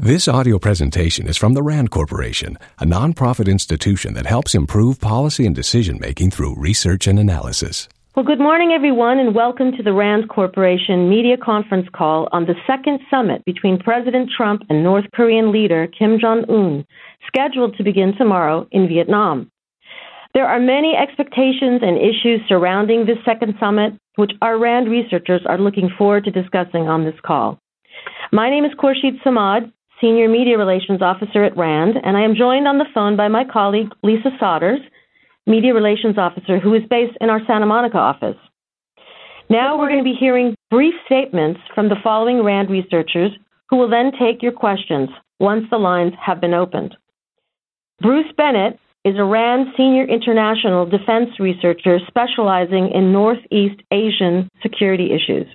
This audio presentation is from the RAND Corporation, a nonprofit institution that helps improve policy and decision making through research and analysis. Well, good morning, everyone, and welcome to the RAND Corporation media conference call on the second summit between President Trump and North Korean leader Kim Jong un, scheduled to begin tomorrow in Vietnam. There are many expectations and issues surrounding this second summit, which our RAND researchers are looking forward to discussing on this call. My name is Khurshid Samad, Senior Media Relations Officer at RAND, and I am joined on the phone by my colleague Lisa Sodders, Media Relations Officer, who is based in our Santa Monica office. Now we're going to be hearing brief statements from the following RAND researchers who will then take your questions once the lines have been opened. Bruce Bennett is a RAND Senior International Defense Researcher specializing in Northeast Asian security issues.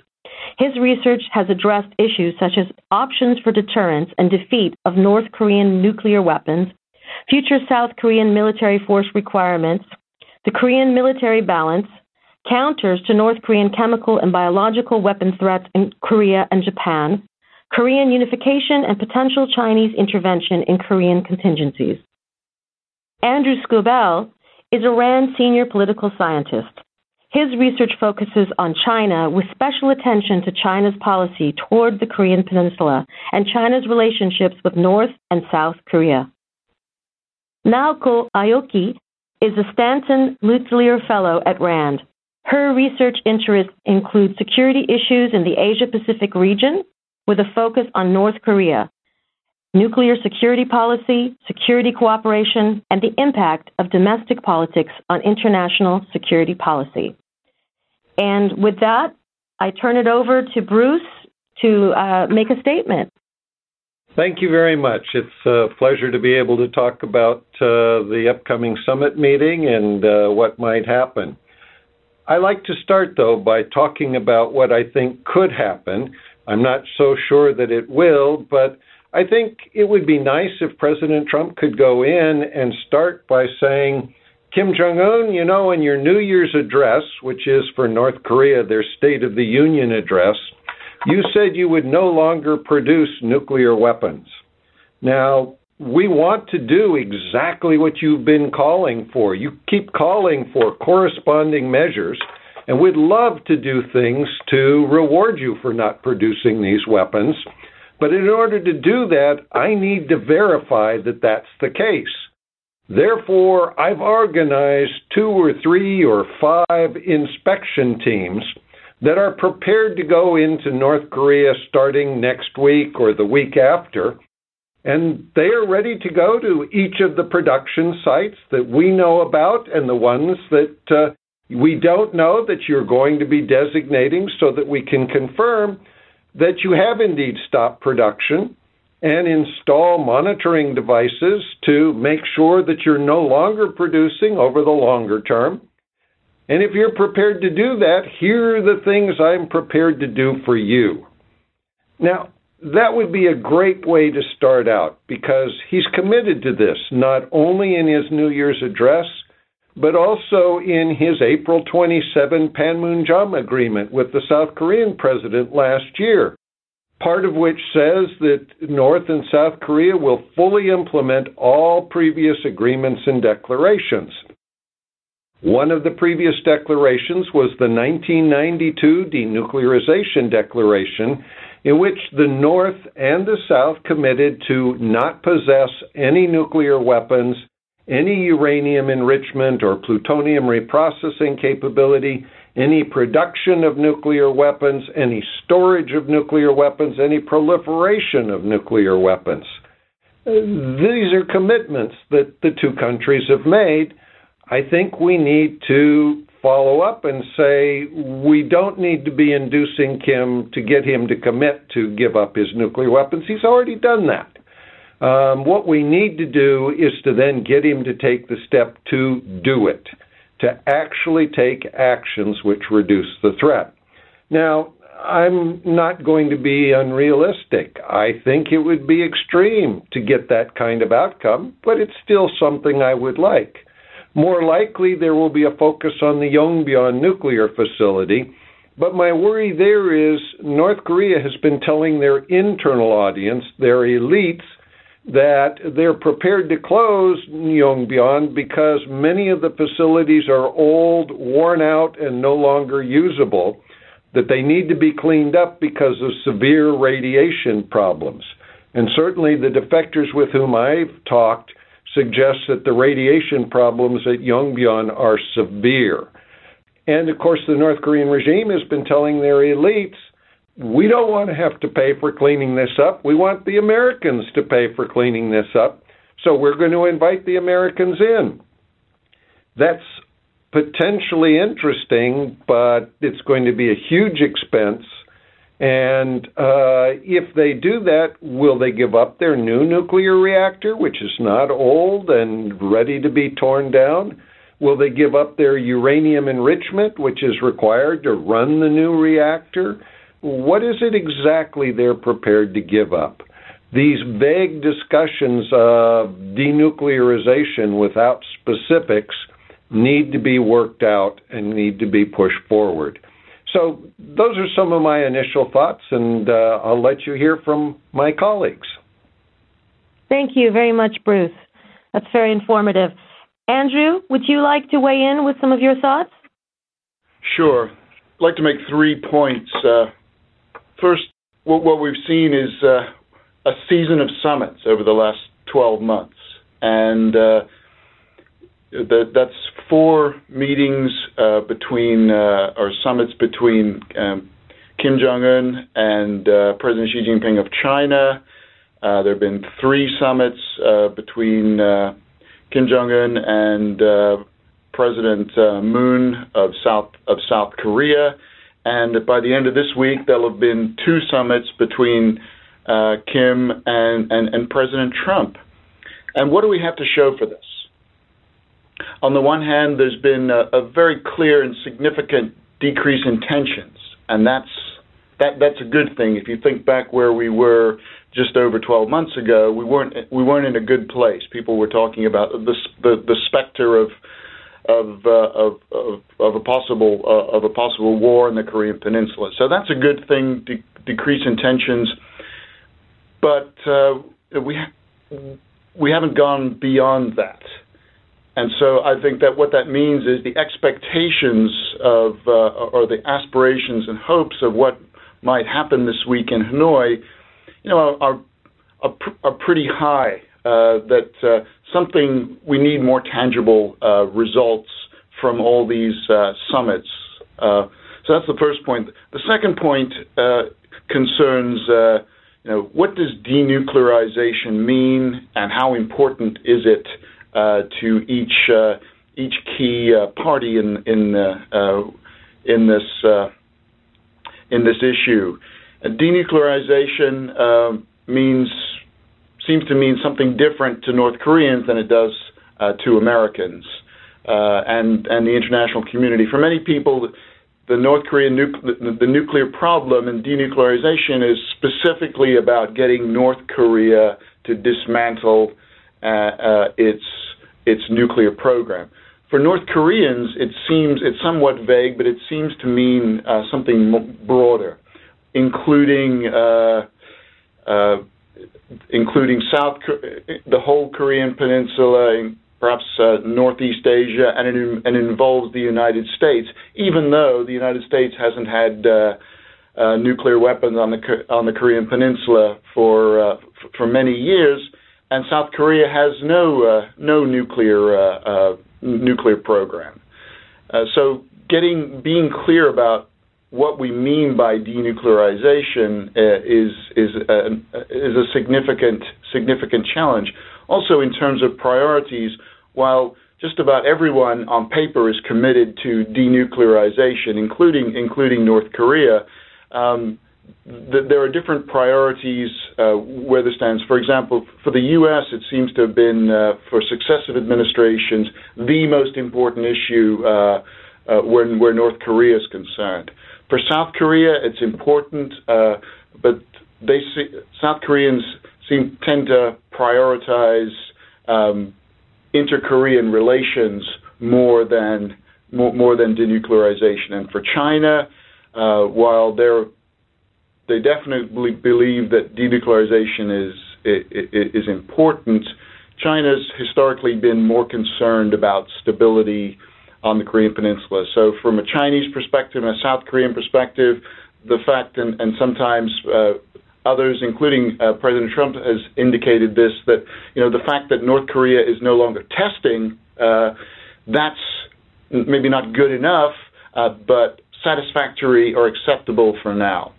His research has addressed issues such as options for deterrence and defeat of North Korean nuclear weapons, future South Korean military force requirements, the Korean military balance, counters to North Korean chemical and biological weapon threats in Korea and Japan, Korean unification, and potential Chinese intervention in Korean contingencies. Andrew Scobell is a RAND senior political scientist. His research focuses on China with special attention to China's policy toward the Korean Peninsula and China's relationships with North and South Korea. Naoko Aoki is a Stanton Nuclear Fellow at RAND. Her research interests include security issues in the Asia Pacific region with a focus on North Korea, nuclear security policy, security cooperation, and the impact of domestic politics on international security policy. And with that, I turn it over to Bruce to uh, make a statement. Thank you very much. It's a pleasure to be able to talk about uh, the upcoming summit meeting and uh, what might happen. I like to start, though, by talking about what I think could happen. I'm not so sure that it will, but I think it would be nice if President Trump could go in and start by saying, Kim Jong un, you know, in your New Year's address, which is for North Korea their State of the Union address, you said you would no longer produce nuclear weapons. Now, we want to do exactly what you've been calling for. You keep calling for corresponding measures, and we'd love to do things to reward you for not producing these weapons. But in order to do that, I need to verify that that's the case. Therefore, I've organized two or three or five inspection teams that are prepared to go into North Korea starting next week or the week after. And they are ready to go to each of the production sites that we know about and the ones that uh, we don't know that you're going to be designating so that we can confirm that you have indeed stopped production and install monitoring devices to make sure that you're no longer producing over the longer term. And if you're prepared to do that, here are the things I'm prepared to do for you. Now, that would be a great way to start out because he's committed to this, not only in his New Year's address, but also in his April 27 Panmunjom agreement with the South Korean president last year part of which says that North and South Korea will fully implement all previous agreements and declarations. One of the previous declarations was the 1992 Denuclearization Declaration, in which the North and the South committed to not possess any nuclear weapons, any uranium enrichment or plutonium reprocessing capability, any production of nuclear weapons, any storage of nuclear weapons, any proliferation of nuclear weapons. These are commitments that the two countries have made. I think we need to follow up and say we don't need to be inducing Kim to get him to commit to give up his nuclear weapons. He's already done that. Um, what we need to do is to then get him to take the step to do it to actually take actions which reduce the threat. Now, I'm not going to be unrealistic. I think it would be extreme to get that kind of outcome, but it's still something I would like. More likely, there will be a focus on the Yongbyon nuclear facility But my worry there is North Korea has been telling their internal audience, their elites, that they're prepared to close Yongbyon because many of the facilities are old, worn out, and no longer usable, that they need to be cleaned up because of severe radiation problems. And certainly the defectors with whom I've talked suggest that the radiation problems at Yongbyon are severe. And of course, the North Korean regime has been telling their elites, we don't want to have to pay for cleaning this up. We want the Americans to pay for cleaning this up. So we're going to invite the Americans in. That's potentially interesting, but it's going to be a huge expense. And uh, if they do that, will they give up their new nuclear reactor, which is not old and ready to be torn down? Will they give up their uranium enrichment, which is required to run the new reactor? What is it exactly they're prepared to give up? These vague discussions of denuclearization without specifics need to be worked out and need to be pushed forward. So, those are some of my initial thoughts, and uh, I'll let you hear from my colleagues. Thank you very much, Bruce. That's very informative. Andrew, would you like to weigh in with some of your thoughts? Sure. I'd like to make three points. Uh, first, what, we've seen is uh, a season of summits over the last 12 months. And uh, that's four meetings uh, between, or summits between um, Kim Jong un and President Xi Jinping of China. there have been three summits between Kim Jong Un and President Moon of South of South Korea, and by the end of this week, there'll have been two summits between uh, Kim and, and, and President Trump. And what do we have to show for this? On the one hand, there's been a, a very clear and significant decrease in tensions, and that's that that's a good thing. If you think back where we were just over 12 months ago, we weren't we weren't in a good place. People were talking about the the, the specter of of, uh, of of of a possible uh, of a possible war in the Korean Peninsula. So that's a good thing. De- decrease in tensions, but uh, we ha- we haven't gone beyond that. And so I think that what that means is the expectations of, uh, or the aspirations and hopes of what might happen this week in Hanoi, you know, are are, are pretty high. Uh, that uh, something we need more tangible uh, results from all these uh, summits. Uh, so that's the first point. The second point uh, concerns, you know, what does denuclearization mean, and how important is it to each each key party in in in this in this issue. And denuclearization uh, means seems to mean something different to North Koreans than it does uh, to Americans uh, and and the international community. For many people, the North Korean nu- the nuclear problem and denuclearization is specifically about getting North Korea to dismantle uh, uh, its its nuclear program for North Koreans, it seems it's somewhat vague, but it seems to mean uh, something broader, including uh, uh, including South the whole Korean Peninsula, perhaps uh, Northeast Asia, and it, and involves the United States. Even though the United States hasn't had uh, uh, nuclear weapons on the on the Korean Peninsula for for many years, and South Korea has no no nuclear nuclear program. Uh, so getting being clear about what we mean by denuclearization uh, is is a, is a significant significant challenge. Also, in terms of priorities, while just about everyone on paper is committed to denuclearization, including including North Korea. Um, there are different priorities uh, where this stands. For example, for the U.S., it seems to have been, uh, for successive administrations, the most important issue uh, uh where, where North Korea is concerned. For South Korea, it's important, uh, but they see, South Koreans seem tend to prioritize um, inter-Korean relations more than more, more than denuclearization. And for China, uh, while they're they definitely believe that denuclearization is is important. China's historically been more concerned about stability on the Korean Peninsula. So, from a Chinese perspective and a South Korean perspective, the fact and, and sometimes uh, others, including uh, President Trump, has indicated this that you know the fact that North Korea is no longer testing uh, that's maybe not good enough, uh, but satisfactory or acceptable for now.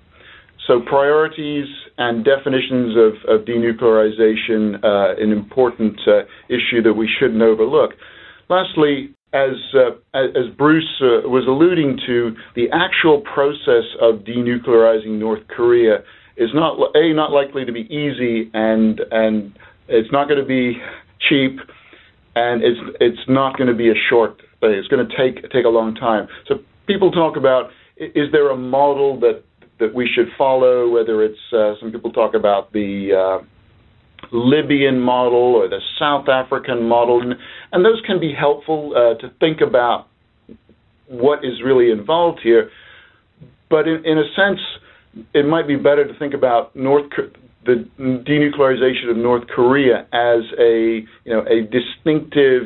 So priorities and definitions of, of denuclearization, uh, an important uh, issue that we shouldn't overlook. Lastly, as uh, as Bruce uh, was alluding to, the actual process of denuclearizing North Korea is not a not likely to be easy, and and it's not going to be cheap, and it's it's not going to be a short thing. It's going to take take a long time. So people talk about is there a model that that we should follow? Whether it's uh, some people talk about the uh, Libyan model or the South African model, and, and those can be helpful uh, to think about what is really involved here. But in, in a sense, it might be better to think about North the denuclearization of North Korea as a you know a distinctive,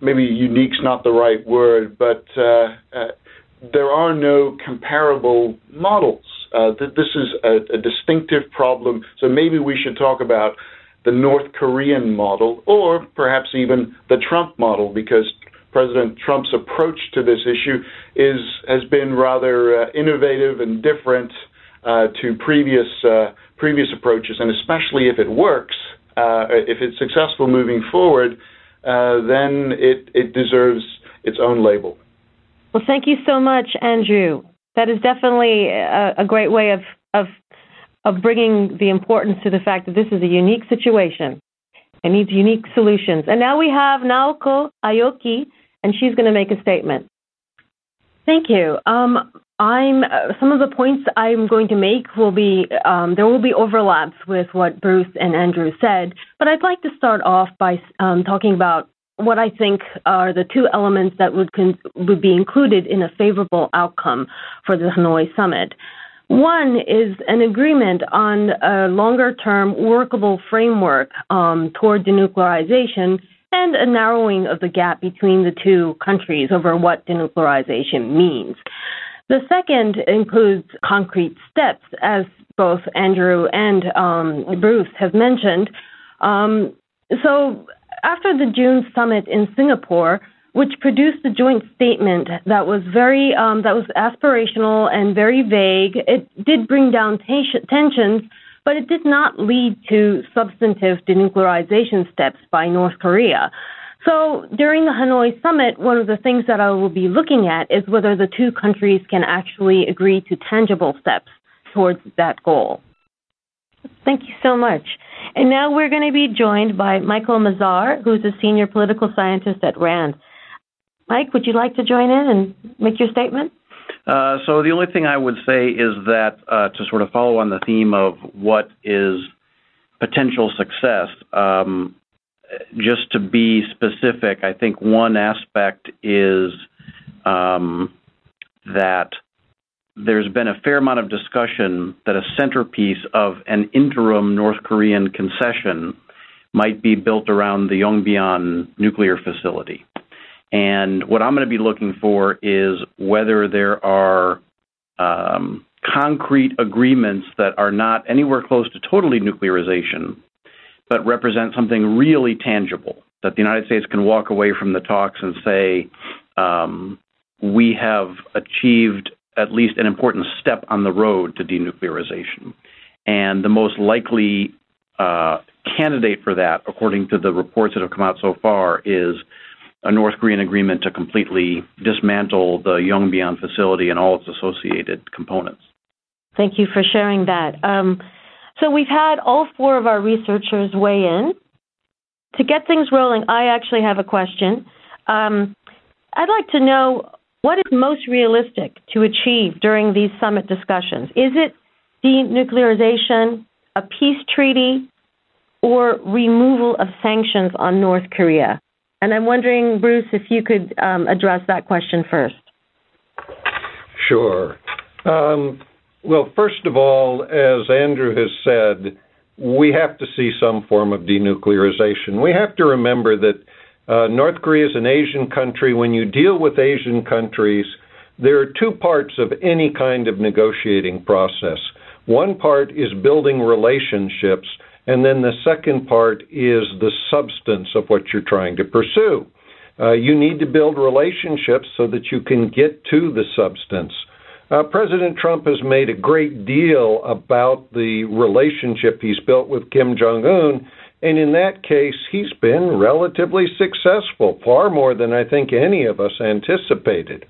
maybe unique's not the right word, but uh, uh, there are no comparable models. Uh, th- this is a, a, distinctive problem, so maybe we should talk about the North Korean model, or perhaps even the Trump model, because President Trump's approach to this issue is has been rather uh, innovative and different uh, to previous uh, previous approaches, and especially if it works, uh, if it's successful moving forward, uh, then it it deserves its own label. Well, thank you so much, Andrew. That is definitely a, a great way of, of, of bringing the importance to the fact that this is a unique situation and needs unique solutions. And now we have Naoko Aoki, and she's going to make a statement. Thank you. Um, I'm uh, some of the points I'm going to make will be um, there will be overlaps with what Bruce and Andrew said, but I'd like to start off by um, talking about what I think are the two elements that would con- would be included in a favorable outcome for the Hanoi summit. One is an agreement on a longer term workable framework um, toward denuclearization and a narrowing of the gap between the two countries over what denuclearization means. The second includes concrete steps, as both Andrew and um, Bruce have mentioned. Um, so after the June summit in Singapore, which produced a joint statement that was very um, that was aspirational and very vague, it did bring down t- tensions, but it did not lead to substantive denuclearization steps by North Korea. So during the Hanoi summit, one of the things that I will be looking at is whether the two countries can actually agree to tangible steps towards that goal. Thank you so much. And now we're going to be joined by Michael Mazarr, who's a senior political scientist at RAND. Mike, would you like to join in and make your statement? Uh, so the only thing I would say is that uh, to sort of follow on the theme of what is potential success, um, just to be specific, I think one aspect is um, that there's been a fair amount of discussion that a centerpiece of an interim North Korean concession might be built around the Yongbyon nuclear facility. And what I'm going to be looking for is whether there are um, concrete agreements that are not anywhere close to total nuclearization, but represent something really tangible that the United States can walk away from the talks and say, um, we have achieved at least an important step on the road to denuclearization. And the most likely uh, candidate for that, according to the reports that have come out so far, is a North Korean agreement to completely dismantle the Yongbyon facility and all its associated components. Thank you for sharing that. Um, so we've had all four of our researchers weigh in. To get things rolling, I actually have a question. Um, I'd like to know what is most realistic to achieve during these summit discussions? Is it denuclearization, a peace treaty, or removal of sanctions on North Korea? And I'm wondering, Bruce, if you could um, address that question first. Sure. Um, well, first of all, as Andrew has said, we have to see some form of denuclearization. We have to remember that uh, North Korea is an Asian country. When you deal with Asian countries, there are two parts of any kind of negotiating process. One part is building relationships, and then the second part is the substance of what you're trying to pursue. Uh, you need to build relationships so that you can get to the substance. Uh, President Trump has made a great deal about the relationship he's built with Kim Jong un, and in that case, he's been relatively successful, far more than I think any of us anticipated.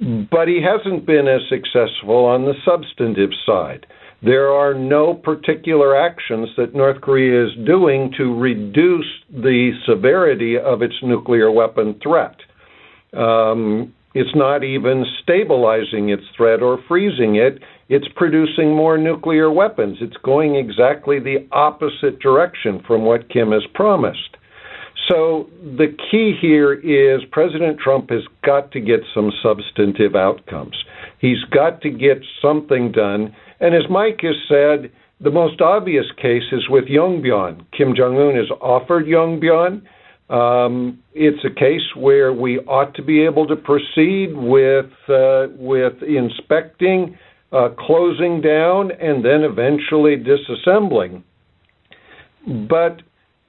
But he hasn't been as successful on the substantive side. There are no particular actions that North Korea is doing to reduce the severity of its nuclear weapon threat. Um, it's not even stabilizing its threat or freezing it. It's producing more nuclear weapons. It's going exactly the opposite direction from what Kim has promised. So the key here is President Trump has got to get some substantive outcomes. He's got to get something done. And as Mike has said, the most obvious case is with Yongbyon. Kim Jong un has offered Yongbyon. Um, it's a case where we ought to be able to proceed with uh, with inspecting, uh, closing down, and then eventually disassembling. But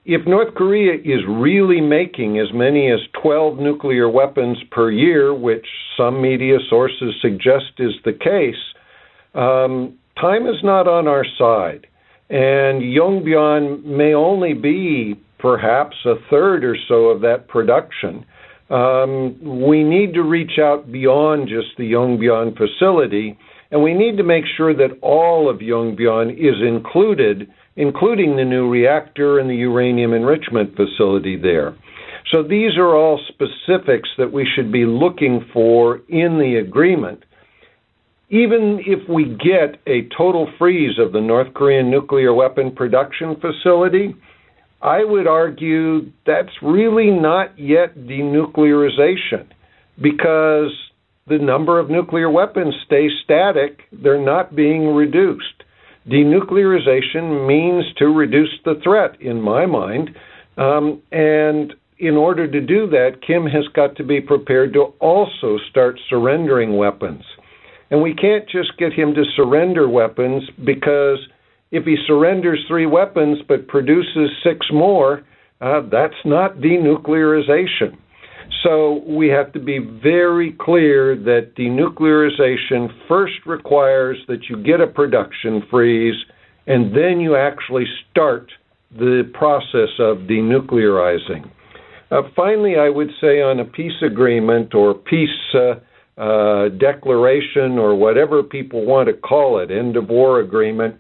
if North Korea is really making as many as 12 nuclear weapons per year, which some media sources suggest is the case, um, time is not on our side. And Yongbyon may only be perhaps a third or so of that production. Um, we need to reach out beyond just the Yongbyon facility, and we need to make sure that all of Yongbyon is included, including the new reactor and the uranium enrichment facility there. So these are all specifics that we should be looking for in the agreement. Even if we get a total freeze of the North Korean nuclear weapon production facility, I would argue that's really not yet denuclearization because the number of nuclear weapons stays static, they're not being reduced. Denuclearization means to reduce the threat, in my mind. Um, and in order to do that, Kim has got to be prepared to also start surrendering weapons. And we can't just get him to surrender weapons because if he surrenders three weapons but produces six more, uh, that's not denuclearization. So we have to be very clear that denuclearization first requires that you get a production freeze and then you actually start the process of denuclearizing. Uh, finally, I would say on a peace agreement or peace uh, uh, declaration or whatever people want to call it, end of war agreement,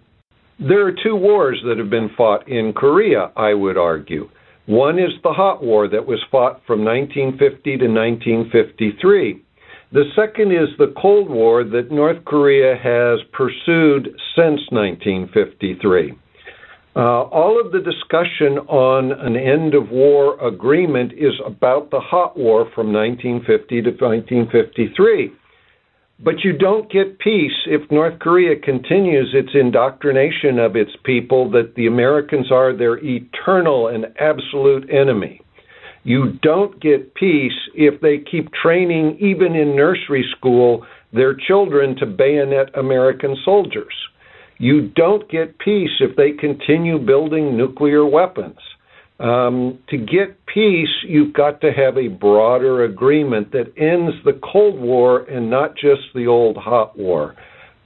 there are two wars that have been fought in Korea, I would argue. One is the hot war that was fought from 1950 to 1953. The second is the Cold War that North Korea has pursued since 1953. Uh, all of the discussion on an end of war agreement is about the hot war from 1950 to 1953. But you don't get peace if North Korea continues its indoctrination of its people that the Americans are their eternal and absolute enemy. You don't get peace if they keep training, even in nursery school, their children to bayonet American soldiers. You don't get peace if they continue building nuclear weapons. Um, to get peace, you've got to have a broader agreement that ends the Cold War and not just the old hot war.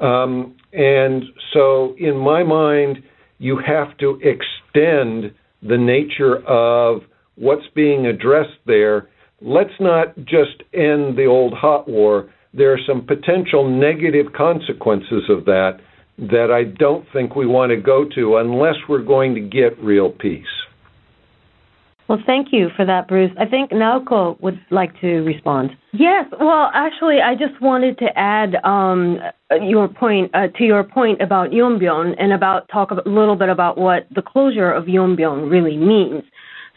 Um, and so, in my mind, you have to extend the nature of what's being addressed there. Let's not just end the old hot war. There are some potential negative consequences of that that I don't think we want to go to unless we're going to get real peace. Well, thank you for that, Bruce. I think Naoko would like to respond. Yes. Well, actually, I just wanted to add um, your point uh, to your point about Yongbyon and about talk a little bit about what the closure of Yongbyon really means.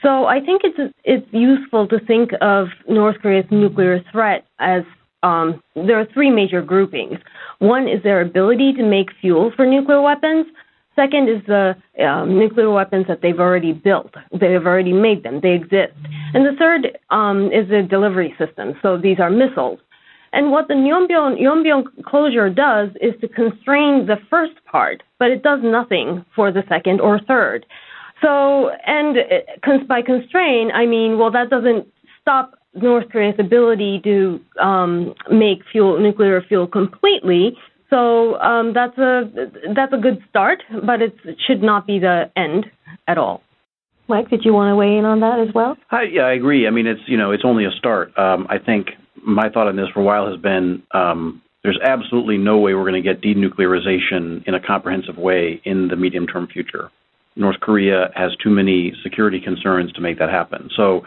So I think it's it's useful to think of North Korea's nuclear threat as um, there are three major groupings. One is their ability to make fuel for nuclear weapons. Second is the um, nuclear weapons that they've already built. They've already made them. They exist. And the third um, is the delivery system. So these are missiles. And what the Yongbyon, closure does is to constrain the first part, but it does nothing for the second or third. So, and uh, by constrain, I mean, well, that doesn't stop North Korea's ability to um, make fuel, nuclear fuel completely. So um, that's a that's a good start, but it should not be the end at all. Mike, did you want to weigh in on that as well? I, yeah, I agree. I mean, it's you know, it's only a start. Um, I think my thought on this for a while has been um, there's absolutely no way we're going to get denuclearization in a comprehensive way in the medium term future. North Korea has too many security concerns to make that happen. So,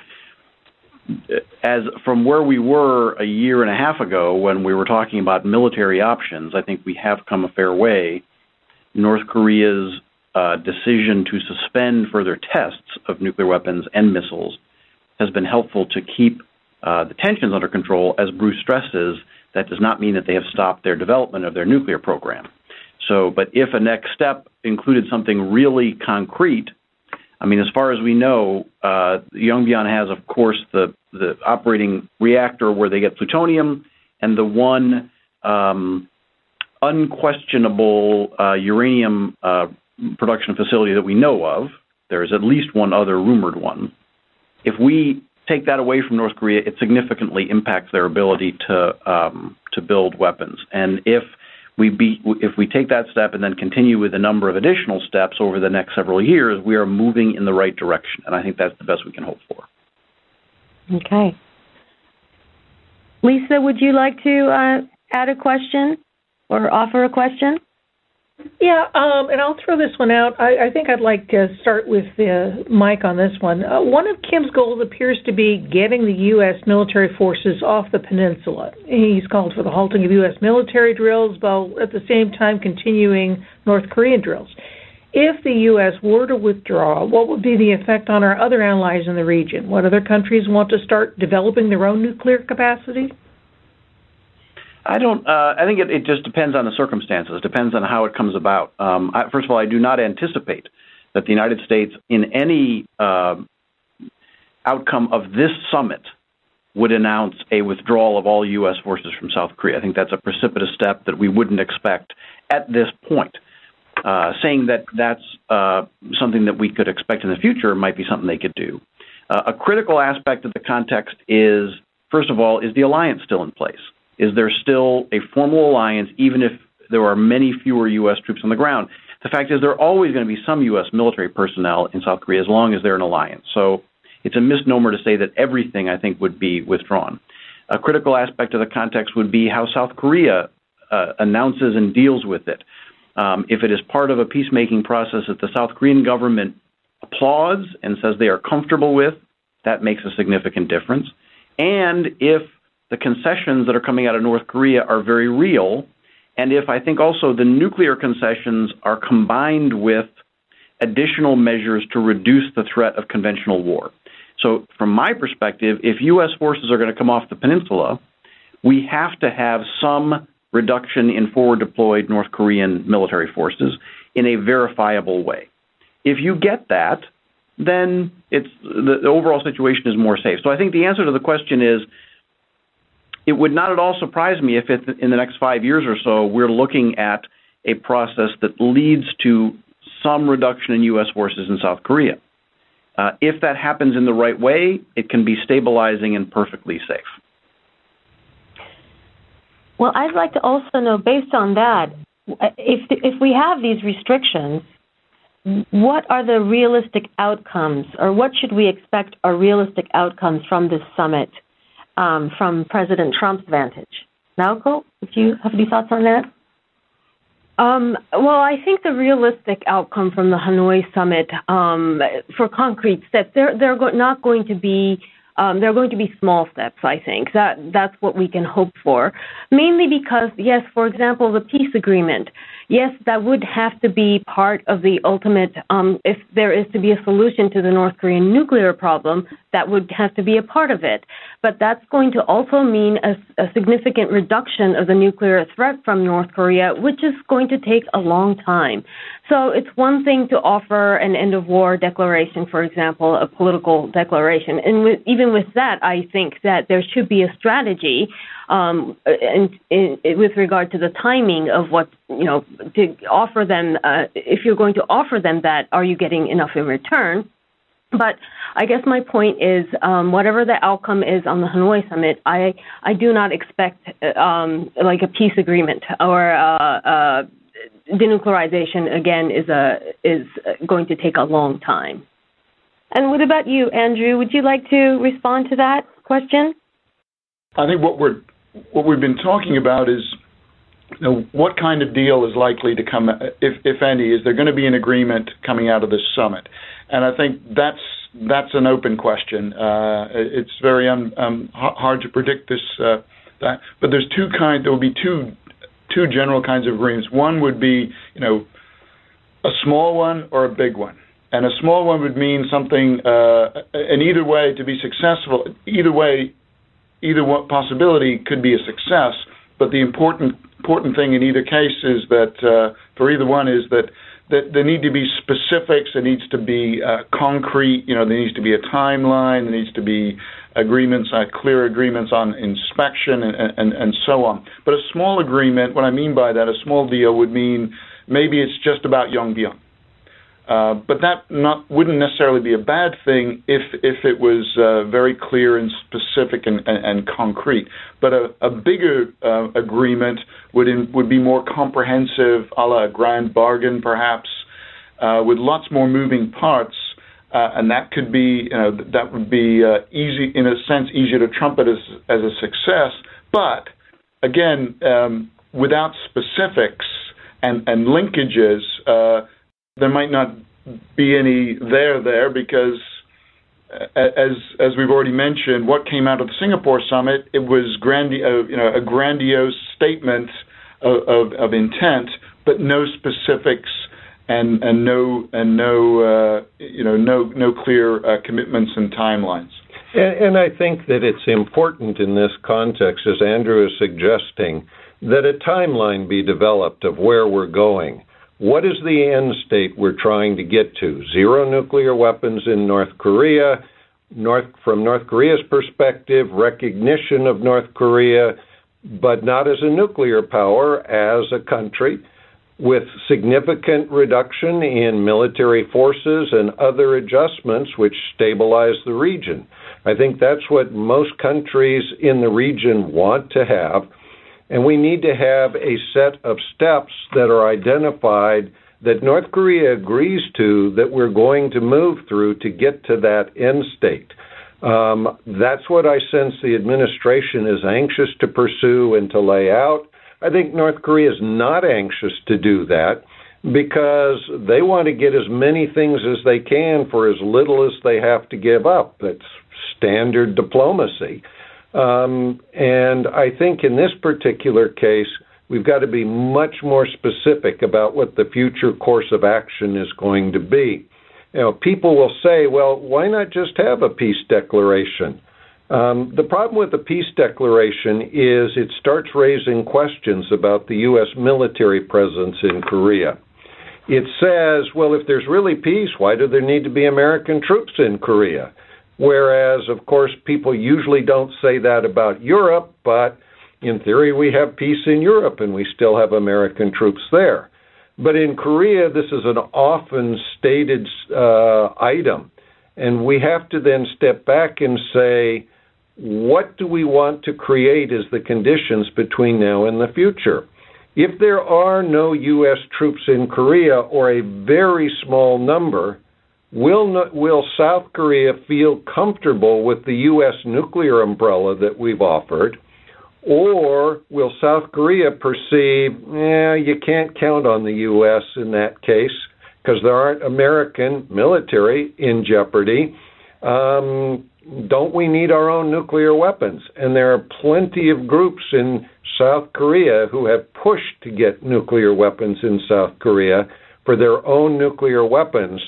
as from where we were a year and a half ago when we were talking about military options, I think we have come a fair way. North Korea's uh, decision to suspend further tests of nuclear weapons and missiles has been helpful to keep uh, the tensions under control. As Bruce stresses, that does not mean that they have stopped their development of their nuclear program. So, but if a next step included something really concrete, I mean, as far as we know, uh, Yongbyon has, of course, the the operating reactor where they get plutonium, and the one um, unquestionable uh, uranium uh, production facility that we know of. There is at least one other rumored one. If we take that away from North Korea, it significantly impacts their ability to um, to build weapons. And if if we take that step and then continue with a number of additional steps over the next several years, we are moving in the right direction, and I think that's the best we can hope for. Okay. Lisa, would you like to uh, add a question or offer a question? Yeah, um, and I'll throw this one out. I, I think I'd like to start with uh, Mike on this one. Uh, one of Kim's goals appears to be getting the U.S. military forces off the peninsula. He's called for the halting of U.S. military drills, while at the same time continuing North Korean drills. If the U.S. were to withdraw, what would be the effect on our other allies in the region? What other countries want to start developing their own nuclear capacity? I don't. Uh, I think it, it, just depends on the circumstances. Depends on how it comes about. Um, I, first of all, I do not anticipate that the United States, in any uh, outcome of this summit, would announce a withdrawal of all U.S. forces from South Korea. I think that's a precipitous step that we wouldn't expect at this point. Uh, saying that that's uh, something that we could expect in the future might be something they could do. Uh, a critical aspect of the context is, first of all, is the alliance still in place? Is there still a formal alliance, even if there are many fewer U.S. troops on the ground? The fact is, there are always going to be some U.S. military personnel in South Korea as long as they're an alliance. So it's a misnomer to say that everything, I think, would be withdrawn. A critical aspect of the context would be how South Korea uh, announces and deals with it. Um, if it is part of a peacemaking process that the South Korean government applauds and says they are comfortable with, that makes a significant difference. And if the concessions that are coming out of North Korea are very real. And if I think also the nuclear concessions are combined with additional measures to reduce the threat of conventional war. So, from my perspective, if U.S. forces are going to come off the peninsula, we have to have some reduction in forward deployed North Korean military forces in a verifiable way. If you get that, then it's the, the overall situation is more safe. So I think the answer to the question is it would not at all surprise me if it, in the next five years or so we're looking at a process that leads to some reduction in U.S. forces in South Korea. Uh, if that happens in the right way, it can be stabilizing and perfectly safe. Well, I'd like to also know, based on that, if if we have these restrictions, what are the realistic outcomes, or what should we expect are realistic outcomes from this summit? Um, from President Trump's vantage. Naoko, do you have any thoughts on that? Um, well, I think the realistic outcome from the Hanoi summit um, for concrete steps, they're, they're go- not going to be um, there are going to be small steps. I think that that's what we can hope for. Mainly because, yes, for example, the peace agreement. Yes, that would have to be part of the ultimate. Um, if there is to be a solution to the North Korean nuclear problem, that would have to be a part of it. But that's going to also mean a, a significant reduction of the nuclear threat from North Korea, which is going to take a long time. So it's one thing to offer an end of war declaration, for example, a political declaration. And with, even with that, I think that there should be a strategy um, and, with regard to the timing of what, you know, to offer them, uh, if you're going to offer them that, are you getting enough in return? But I guess my point is, um, whatever the outcome is on the Hanoi summit, I I do not expect um, like a peace agreement or uh, uh, denuclearization again is a is going to take a long time. And what about you, Andrew? Would you like to respond to that question? I think what we're what we've been talking about is you know, what kind of deal is likely to come, if if any, is there going to be an agreement coming out of this summit? And I think that's that's an open question. Uh, it's very un, um, hard to predict this. Uh, that, but there's two kind. There will be two two general kinds of agreements. One would be, you know, a small one or a big one. And a small one would mean something, uh, in either way, to be successful, either way, either possibility could be a success. But the important important thing in either case is that uh, for either one is that that there need to be specifics. There needs to be uh, concrete. You know, there needs to be a timeline. There needs to be agreements, uh, clear agreements on inspection, and, and and so on. But a small agreement, what I mean by that, a small deal would mean maybe it's just about Yongbyon. Uh, but that not wouldn't necessarily be a bad thing if if it was uh, very clear and specific and, and, and concrete. But a, a bigger uh, agreement would in, would be more comprehensive, a la grand bargain, perhaps, uh, with lots more moving parts. Uh, and that could be, you know, that would be easy in a sense, easier to trumpet as as a success. But again, um, without specifics and and linkages there might not be any there there because as as we've already mentioned, what came out of the Singapore summit it was grandi- uh, you know a grandiose statement of, of, of, intent, but no specifics and and no and no uh, you know no no clear uh, commitments and timelines. And, and I think that it's important in this context, as Andrew is suggesting, that a timeline be developed of where we're going. What is the end state we're trying to get to? Zero nuclear weapons in North Korea. North, from North Korea's perspective, recognition of North Korea, but not as a nuclear power, as a country, with significant reduction in military forces and other adjustments which stabilize the region. I think that's what most countries in the region want to have. And we need to have a set of steps that are identified that North Korea agrees to that we're going to move through to get to that end state. Um, that's what I sense the administration is anxious to pursue and to lay out. I think North Korea is not anxious to do that because they want to get as many things as they can for as little as they have to give up. That's standard diplomacy. Um, and I think in this particular case, we've got to be much more specific about what the future course of action is going to be. You know, people will say, well, why not just have a peace declaration? Um, the problem with the peace declaration is it starts raising questions about the U.S. military presence in Korea. It says, well, if there's really peace, why do there need to be American troops in Korea? Whereas, of course, people usually don't say that about Europe, but in theory, we have peace in Europe and we still have American troops there. But in Korea, this is an often stated uh, item. And we have to then step back and say, what do we want to create as the conditions between now and the future? If there are no U.S. troops in Korea or a very small number, Will, will South Korea feel comfortable with the U.S. nuclear umbrella that we've offered? Or will South Korea perceive, yeah, you can't count on the U.S. in that case because there aren't American military in jeopardy? Um, don't we need our own nuclear weapons? And there are plenty of groups in South Korea who have pushed to get nuclear weapons in South Korea for their own nuclear weapons.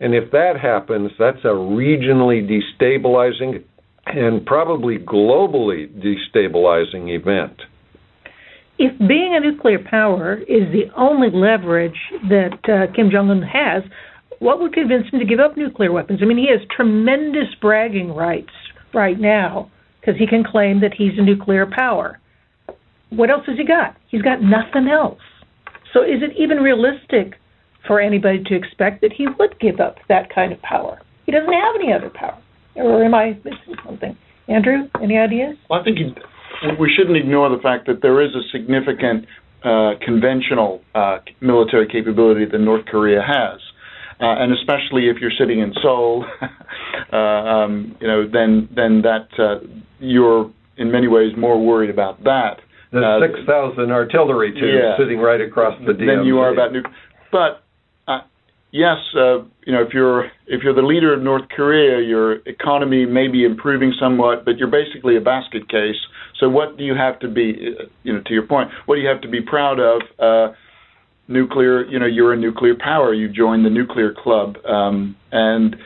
And if that happens, that's a regionally destabilizing and probably globally destabilizing event. If being a nuclear power is the only leverage that uh, Kim Jong un has, what would convince him to give up nuclear weapons? I mean, he has tremendous bragging rights right now because he can claim that he's a nuclear power. What else has he got? He's got nothing else. So is it even realistic for anybody to expect that he would give up that kind of power? He doesn't have any other power. Or am I missing something? Andrew, any ideas? Well, I think he, we shouldn't ignore the fact that there is a significant uh, conventional uh, military capability that North Korea has. Uh, and especially if you're sitting in Seoul, uh, um, you know, then then that uh, you're in many ways more worried about that. The uh, six thousand artillery tubes yeah, sitting right across the DMZ. Than you are about nuclear. But yes, uh, you know, if you're if you're the leader of North Korea, your economy may be improving somewhat, but you're basically a basket case. So what do you have to be, you know, to your point, what do you have to be proud of? Uh, nuclear, you know, you're a nuclear power. You joined the nuclear club, um, and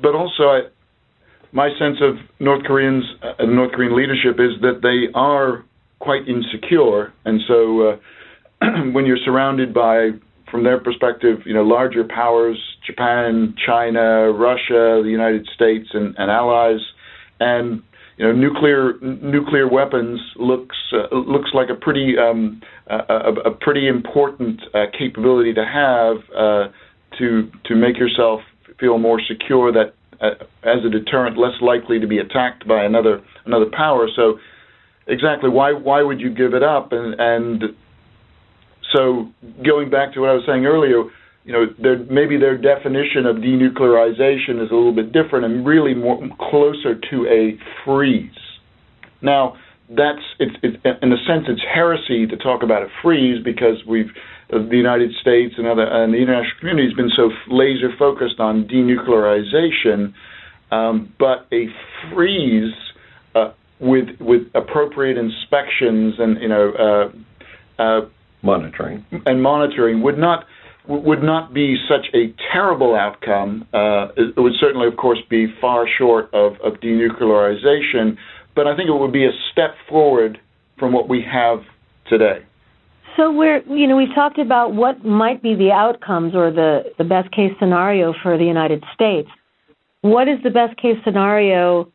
but also, I, my sense of North Koreans, uh, North Korean leadership is that they are quite insecure, and so uh, when you're surrounded by, from their perspective, you know, larger powers, Japan, China, Russia, the United States, and, and allies, and you know, nuclear nuclear weapons looks uh, looks like a pretty um, a, a, pretty important uh, capability to have uh, to to make yourself feel more secure that uh, as a deterrent, less likely to be attacked by another another power. So, exactly why why would you give it up? And and so going back to what I was saying earlier you know, their, maybe their definition of denuclearization is a little bit different and really more closer to a freeze. Now, that's it's, it, in a sense it's heresy to talk about a freeze because we've the United States and other and the international community has been so laser focused on denuclearization, um, but a freeze uh, with with appropriate inspections and you know uh, uh monitoring and monitoring would not would not be such a terrible outcome. Uh, it would certainly, of course, be far short of, of denuclearization, but I think it would be a step forward from what we have today. So we're, you know, we've talked about what might be the outcomes or the, the best case scenario for the United States. What is the best case scenario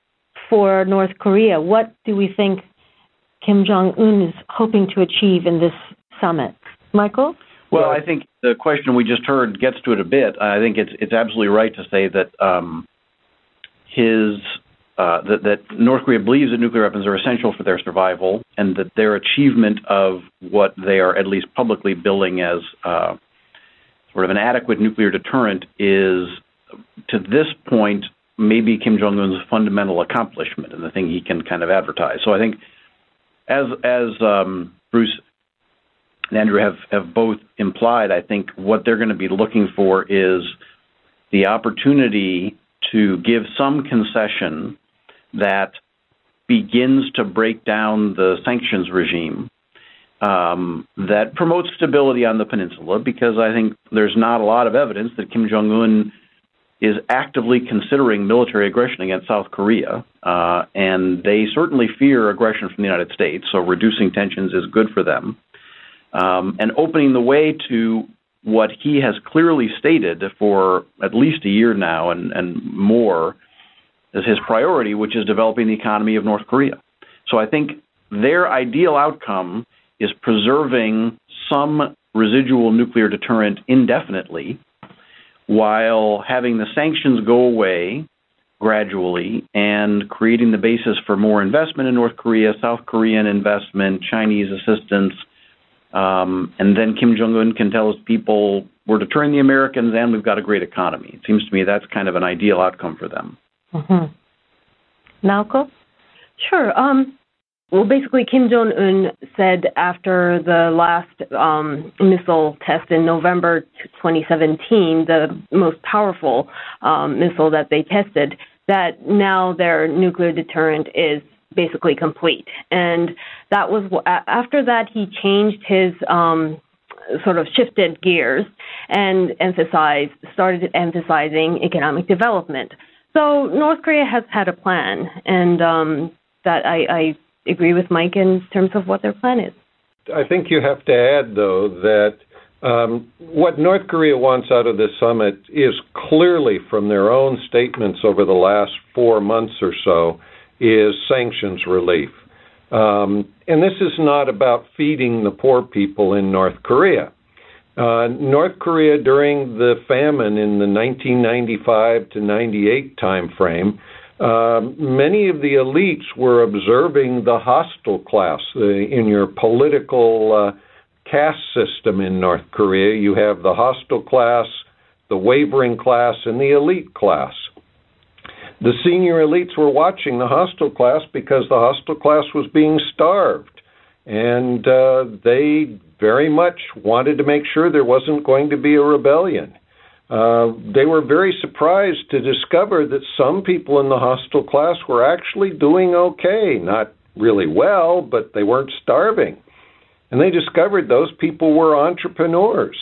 for North Korea? What do we think Kim Jong Un is hoping to achieve in this summit? Michael? Well, I think the question we just heard gets to it a bit. I think it's it's absolutely right to say that um, his uh, that, that North Korea believes that nuclear weapons are essential for their survival, and that their achievement of what they are at least publicly billing as uh, sort of an adequate nuclear deterrent is, to this point, maybe Kim Jong Un's fundamental accomplishment and the thing he can kind of advertise. So I think, as as um, Bruce and Andrew have, have both implied, I think what they're going to be looking for is the opportunity to give some concession that begins to break down the sanctions regime um, that promotes stability on the peninsula because I think there's not a lot of evidence that Kim Jong un is actively considering military aggression against South Korea. Uh, and they certainly fear aggression from the United States, so reducing tensions is good for them um, and opening the way to what he has clearly stated for at least a year now and, and more as his priority, which is developing the economy of North Korea. So I think their ideal outcome is preserving some residual nuclear deterrent indefinitely while having the sanctions go away gradually and creating the basis for more investment in North Korea, South Korean investment, Chinese assistance, um, and then Kim Jong Un can tell his people, we're deterring the Americans and we've got a great economy. It seems to me that's kind of an ideal outcome for them. Mm-hmm. Naoko? Sure. Um, well, basically, Kim Jong Un said after the last um, missile test in November 2017, the most powerful um, missile that they tested, that now their nuclear deterrent is basically complete. And that was after that he changed his um, sort of shifted gears and emphasized started emphasizing economic development. So North Korea has had a plan, and um, that I, I agree with Mike in terms of what their plan is. I think you have to add, though, that um, what North Korea wants out of this summit is clearly from their own statements over the last four months or so is sanctions relief. Um, and this is not about feeding the poor people in North Korea. Uh, North Korea during the famine in the 1995 to 98 timeframe, uh, many of the elites were observing the hostile class uh, in your political uh, caste system in North Korea. You have the hostile class, the wavering class, and the elite class. The senior elites were watching the hostile class because the hostile class was being starved. And uh, they very much wanted to make sure there wasn't going to be a rebellion. Uh, they were very surprised to discover that some people in the hostile class were actually doing okay. Not really well, but they weren't starving. And they discovered those people were entrepreneurs.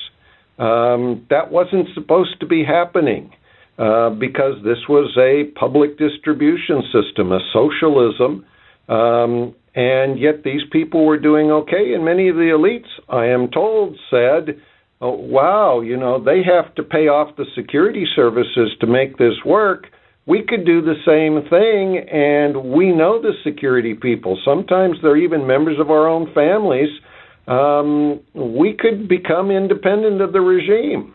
Um, that wasn't supposed to be happening uh, because this was a public distribution system, a socialism. Um, and yet these people were doing okay. And many of the elites, I am told, said, oh, wow, you know, they have to pay off the security services to make this work we could do the same thing, and we know the security people. Sometimes they're even members of our own families um, we could become independent of the regime.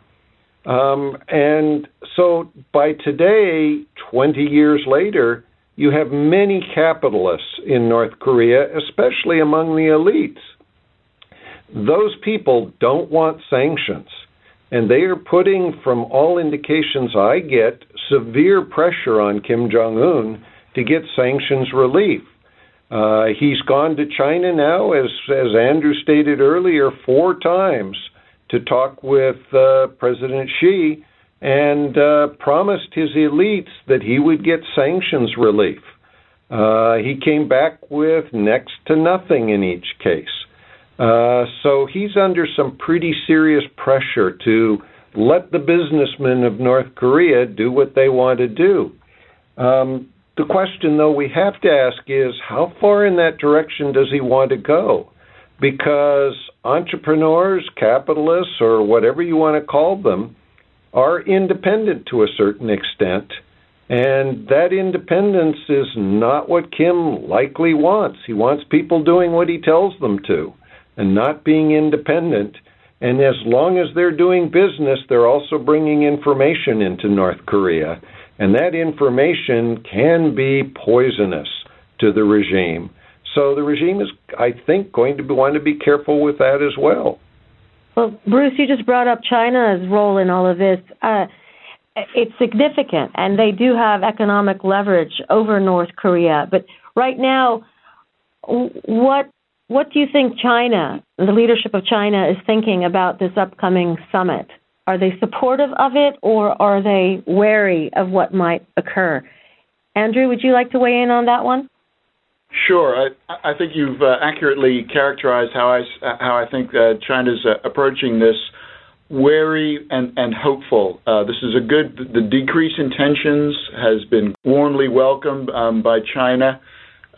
Um, and so by today, 20 years later, you have many capitalists in North Korea, especially among the elites. Those people don't want sanctions. And they are putting, from all indications I get, severe pressure on Kim Jong un to get sanctions relief. Uh, he's gone to China now, as as Andrew stated earlier, four times to talk with uh, President Xi, and uh, promised his elites that he would get sanctions relief. Uh, he came back with next to nothing in each case. Uh, so he's under some pretty serious pressure to let the businessmen of North Korea do what they want to do. Um, the question, though, we have to ask is how far in that direction does he want to go? Because entrepreneurs, capitalists, or whatever you want to call them, are independent to a certain extent. And that independence is not what Kim likely wants. He wants people doing what he tells them to and not being independent. And as long as they're doing business, they're also bringing information into North Korea and that information can be poisonous to the regime. So the regime is, I think, going to want to be careful with that as well. Well, Bruce, you just brought up China's role in all of this. Uh, it's significant, and they do have economic leverage over North Korea. But right now, what what do you think China, the leadership of China, is thinking about this upcoming summit? Are they supportive of it or are they wary of what might occur? Andrew, would you like to weigh in on that one? Sure. I, I think you've uh, accurately characterized how I, how I think uh, China's uh, approaching this wary and, and hopeful. Uh, this is a good, the decrease in tensions has been warmly welcomed um, by China,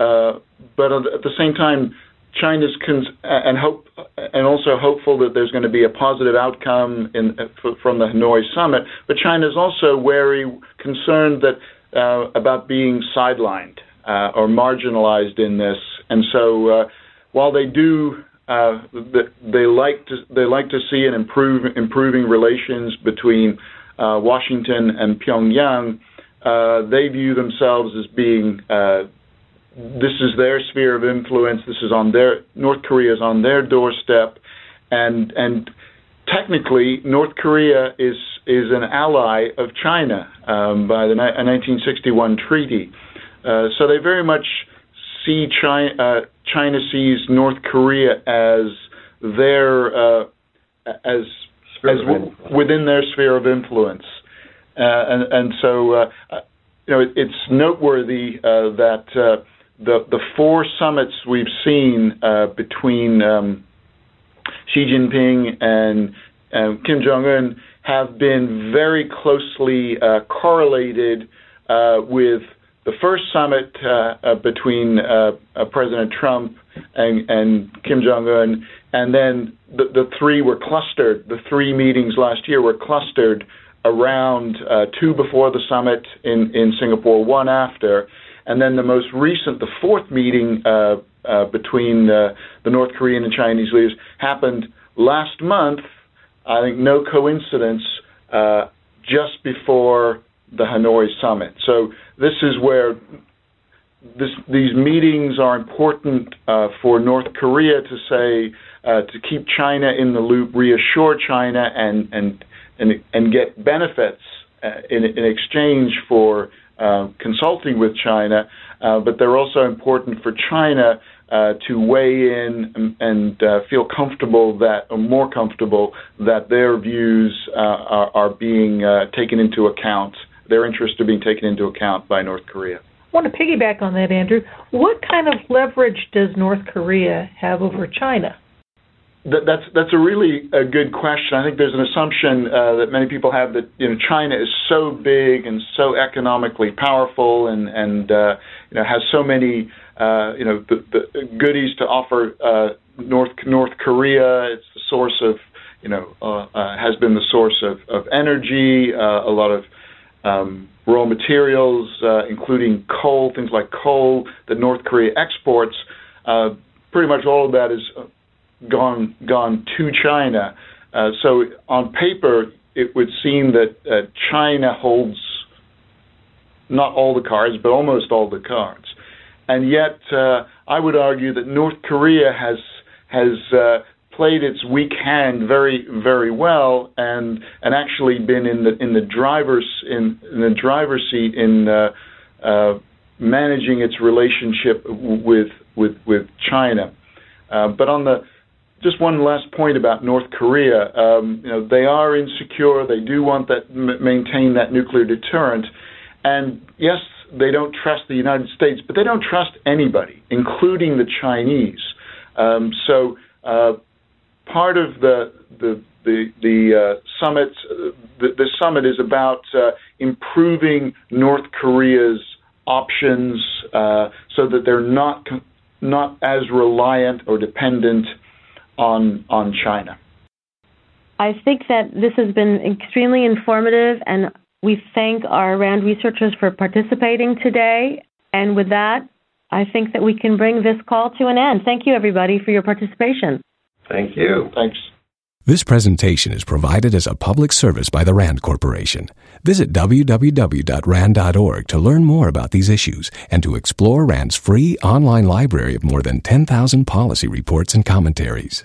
uh, but at the same time, China's cons- and hope and also hopeful that there's going to be a positive outcome in, from the Hanoi summit. But China is also wary, concerned that uh, about being sidelined uh, or marginalized in this. And so, uh, while they do, uh, they like to they like to see an improve improving relations between uh, Washington and Pyongyang. Uh, they view themselves as being this is their sphere of influence. This is on their North Korea is on their doorstep, and and technically North Korea is is an ally of China um, by the 1961 treaty. Uh, so they very much see China. Uh, China sees North Korea as their uh, as as w- within their sphere of influence, uh, and and so uh, you know, it, it's noteworthy uh, that uh, the the four summits we've seen uh, between um, Xi Jinping and um, Kim Jong Un have been very closely uh, correlated uh, with the first summit uh, uh between uh, uh, President Trump and, and Kim Jong Un, and then the, the, three were clustered. The three meetings last year were clustered around two before the summit in, in Singapore, one after, and then the most recent, the fourth meeting between the North Korean and Chinese leaders happened last month. I think no coincidence, just before the Hanoi summit. So this is where this, these meetings are important uh, for North Korea to say uh, to keep China in the loop, reassure China, and and and, and get benefits uh, in, in exchange for uh, consulting with China. Uh, but they're also important for China to weigh in and, and feel comfortable that, or more comfortable, that their views are, are, being taken into account their interests are being taken into account by North Korea. I want to piggyback on that, Andrew. What kind of leverage does North Korea have over China? That, that's that's a really a good question. I think there's an assumption uh, that many people have that you know China is so big and so economically powerful and and uh, you know has so many uh, you know the, the goodies to offer uh, North North Korea. It's the source of you know uh, uh, has been the source of of energy, uh, a lot of um, raw materials, uh, including coal, things like coal that North Korea exports. Uh, pretty much all of that is uh, gone gone to China. Uh, so on paper, it would seem that uh, China holds not all the cards, but almost all the cards. And yet, uh, I would argue that North Korea has has played its weak hand very very well and and actually been in the in the driver's in, in the driver's seat in uh, uh, managing its relationship with with with China. Uh, but on the just one last point about North Korea. Um, you know, they are insecure. They do want that m- maintain that nuclear deterrent, and yes, they don't trust the United States, but they don't trust anybody, including the Chinese. Um, so uh, part of the the the, the uh, summit the, the, summit is about uh, improving North Korea's options uh, so that they're not not as reliant or dependent on on China. I think that this has been extremely informative, and we thank our RAND researchers for participating today. And with that, I think that we can bring this call to an end. Thank you, everybody, for your participation. Thank you. Thanks. This presentation is provided as a public service by the RAND Corporation. Visit www.rand.org to learn more about these issues and to explore RAND's free online library of more than 10,000 policy reports and commentaries.